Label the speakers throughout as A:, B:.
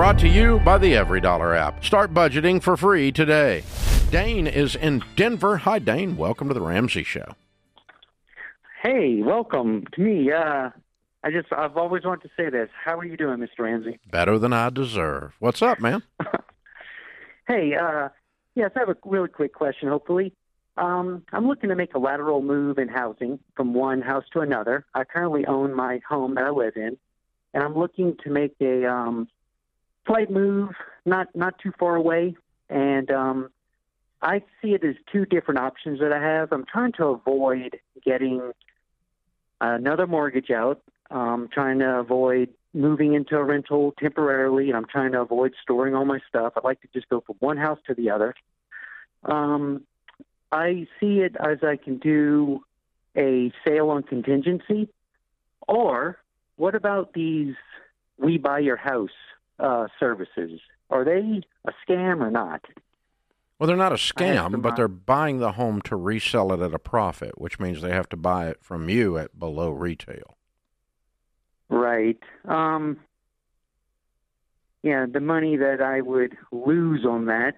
A: Brought to you by the EveryDollar app. Start budgeting for free today. Dane is in Denver. Hi, Dane. Welcome to the Ramsey Show.
B: Hey, welcome to me. Uh, I just, I've always wanted to say this. How are you doing, Mr. Ramsey?
A: Better than I deserve. What's up, man?
B: hey, uh, yes, I have a really quick question, hopefully. Um, I'm looking to make a lateral move in housing from one house to another. I currently own my home that I live in, and I'm looking to make a um, slight move, not not too far away. And um, I see it as two different options that I have. I'm trying to avoid getting another mortgage out. Um, trying to avoid moving into a rental temporarily, and I'm trying to avoid storing all my stuff. I'd like to just go from one house to the other. Um, I see it as I can do a sale on contingency, or what about these we buy your house uh, services? Are they a scam or not?
A: Well, they're not a scam, but they're buying the home to resell it at a profit, which means they have to buy it from you at below retail.
B: Right. Um, yeah, the money that I would lose on that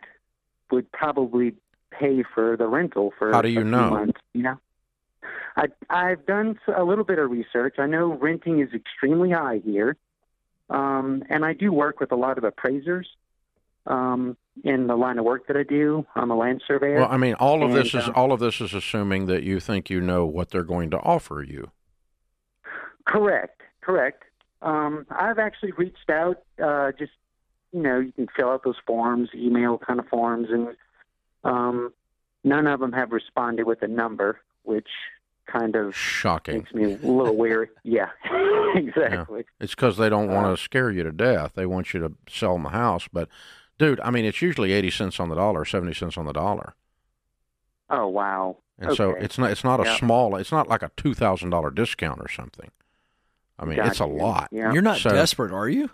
B: would probably pay for the rental for.
A: How do you know?
B: Months, you know, I, I've done a little bit of research. I know renting is extremely high here, um, and I do work with a lot of appraisers um, in the line of work that I do. I'm a land surveyor.
A: Well, I mean, all of
B: and,
A: this is
B: uh,
A: all of this is assuming that you think you know what they're going to offer you.
B: Correct, correct. Um, I've actually reached out. Uh, just you know, you can fill out those forms, email kind of forms, and um, none of them have responded with a number, which kind of
A: Shocking.
B: makes me a little weary. Yeah, exactly.
A: It's because they don't want
B: Uh,
A: to scare you to death. They want you to sell them the house. But, dude, I mean, it's usually eighty cents on the dollar, seventy cents on the dollar,
B: Oh wow.
A: and so it's not it's not a
B: Yeah.
A: small. It's not like a two thousand dollar discount or something. I mean, it's a lot.
B: Yeah.
C: You're not
A: So-
C: desperate, are you?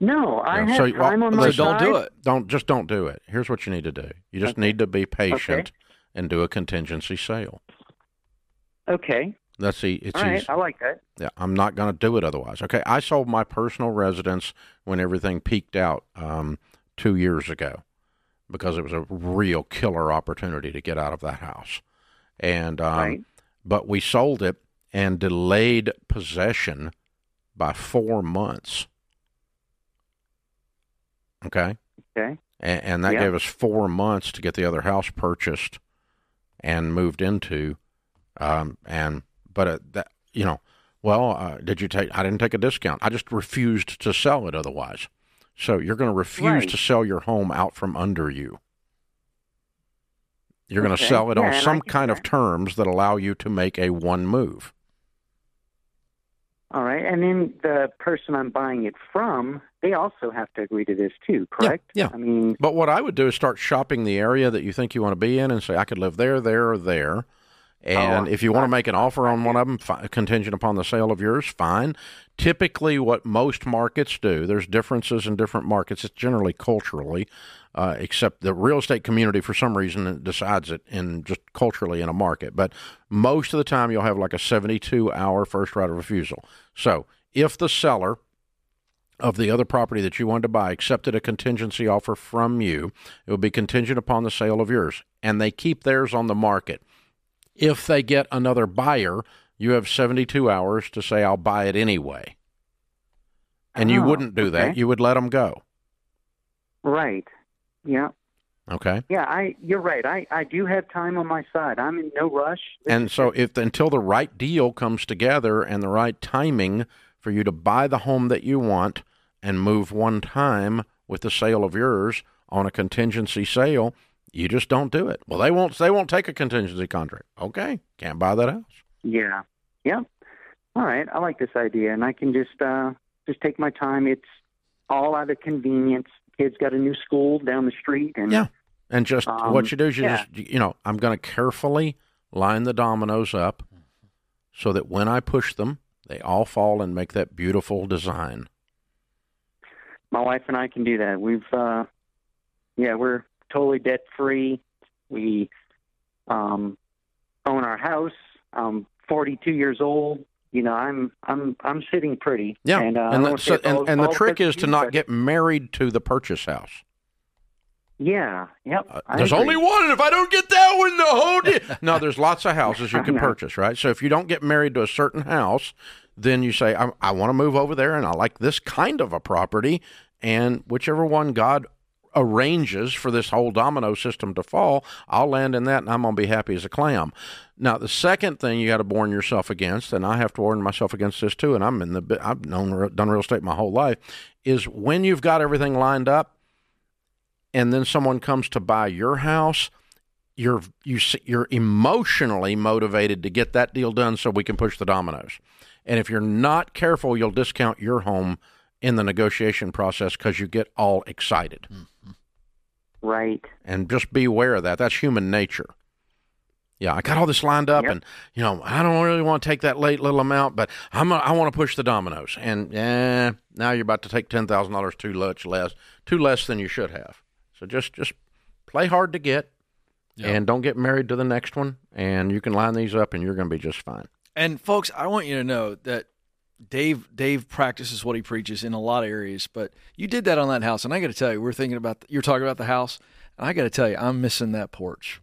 B: No, I
A: Yeah,
B: have
A: so, well,
B: time on my
A: then
C: So don't do it.
A: Don't just don't do it. Here's what you need to do. You just need to be patient and do a contingency sale.
B: Okay.
A: That's the it's
B: All right. I like that.
A: Yeah, I'm not going to do it otherwise. Okay, I sold my personal residence when everything peaked out um, two years ago because it was a real killer opportunity to get out of that house, and um,
B: Right.
A: but we sold it and delayed possession by four months. Okay,
B: Okay.
A: and, and that
B: Yeah.
A: gave us four months to get the other house purchased and moved into. Um, and but uh, that you know, well, uh, did you take? I didn't take a discount. I just refused to sell it otherwise. So you're going to refuse
B: Right.
A: to sell your home out from under you. You're going to sell it
B: Yeah,
A: on
B: I
A: some kind of terms that allow you to make a one move.
B: All right. And then the person I'm buying it from, they also have to agree to this too, correct?
A: yeah.
B: I mean,
A: But what I would do is start shopping the area that you think you want to be in and say, I could live there, there, or there. And
B: Oh,
A: if you want to make an offer on one of them, fi- contingent upon the sale of yours, fine. Typically, what most markets do, there's differences in different markets. It's generally culturally, uh, except the real estate community, for some reason, decides it in just culturally in a market. But most of the time, you'll have like a 72 hour first right of refusal. So if the seller of the other property that you wanted to buy accepted a contingency offer from you, it would be contingent upon the sale of yours. And they keep theirs on the market. If they get another buyer, you have 72 hours to say, I'll buy it anyway. And you
B: Oh,
A: wouldn't do that. You would let them go.
B: right. Yeah.
A: Okay.
B: Yeah, I you're right. I I do have time on my side. I'm in no rush.
A: And so if until the right deal comes together and the right timing for you to buy the home that you want and move one time with the sale of yours on a contingency sale, you just don't do it. Well, they won't they won't take a contingency contract. Okay, can't buy that house.
B: Yeah. Yeah. All right. I like this idea, and I can just uh, just take my time. It's all out of convenience. Kids got a new school down the street, and
A: Yeah. And just
B: Um,
A: what you do is you
B: yeah.
A: just you know, I'm going to carefully line the dominoes up so that when I push them, they all fall and make that beautiful design.
B: my wife and I can do that. We've uh, yeah, we're totally debt free. We um, own our house. I'm 42 years old. you know, I'm I'm I'm sitting pretty.
A: Yeah,
B: and uh,
A: and, the, so,
B: all-
A: and, the trick is to not
B: but-
A: get married to the purchase house.
B: Yeah. Yep.
A: Uh, there's
B: agree.
A: only one, and if I don't get that one, the whole deal. no, there's lots of houses you can purchase, right? So if you don't get married to a certain house, then you say, I, I want to move over there, and I like this kind of a property, and whichever one God arranges for this whole domino system to fall, I'll land in that, and I'm going to be happy as a clam. Now, the second thing you got to warn yourself against, and I have to warn myself against this too, and I'm in the I've known done real estate my whole life, is when you've got everything lined up, and then someone comes to buy your house, you're you you're emotionally motivated to get that deal done so we can push the dominoes. And if you're not careful, you'll discount your home in the negotiation process because you get all excited.
B: Right.
A: And just be aware of that. That's human nature. Yeah, I got all this lined up,
B: Yep.
A: and you know I don't really want to take that late little amount, but I'm I want to push the dominoes. And eh, now you're about to take ten thousand dollars too much less, too less than you should have. So just just play hard to get,
C: Yeah.
A: and don't get married to the next one. And you can line these up, and you're going to be just fine.
C: And folks, I want you to know that Dave Dave practices what he preaches in a lot of areas, but you did that on that house, and I got to tell you, we're thinking about you're talking about the house, and I got to tell you, I'm missing that porch.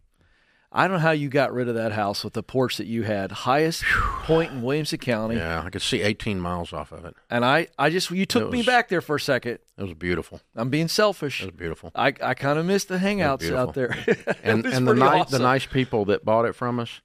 C: I don't know how you got rid of that house with the porch that you had, highest point in Williamson County,
A: Yeah, I could see 18 miles off of it.
C: and I I just you took
A: It
C: me back there for a second.
A: It was beautiful.
C: I'm being selfish.
A: It was beautiful.
C: I, I kind of missed the hangouts out there.
A: And and the
C: pretty
A: nice
C: awesome.
A: the nice people that bought it from us,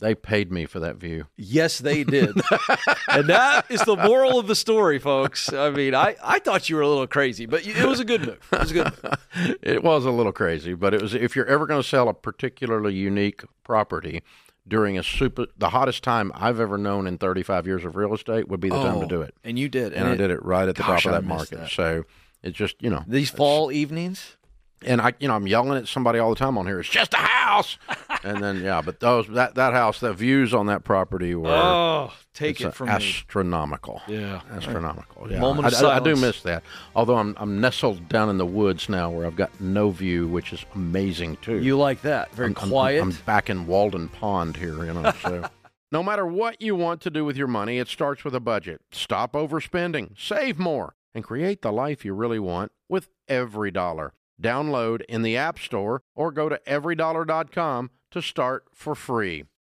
A: they paid me for that view.
C: Yes, they did. and that is the moral of the story, folks. I mean, I, I thought you were a little crazy, but it was a good move. It was a good move.
A: it was a little crazy, but it was. If you're ever going to sell a particularly unique property during a super the hottest time I've ever known in 35 years of real estate would be the time to
C: Oh,
A: do it.
C: And you did.
A: And I did it right at the
C: gosh,
A: top of that market.
C: that.
A: So it's just you know
C: These fall evenings,
A: and I you know I'm yelling at somebody all the time on here. It's just a house, and then yeah, but those that that house, the views on that property were
C: oh, take it from me.
A: astronomical.
C: Yeah.
A: astronomical. Yeah,
C: Moment of
A: I, I- I do miss that. Although I'm I'm nestled down in the woods now, where I've got no view, which is amazing too.
C: You like that? Very
A: I'm, I'm-
C: quiet.
A: I'm, back in Walden Pond here, you know. So, no matter what you want to do with your money, it starts with a budget. Stop overspending, save more, and create the life you really want with EveryDollar. Download in the App Store or go to everydollar.com to start for free.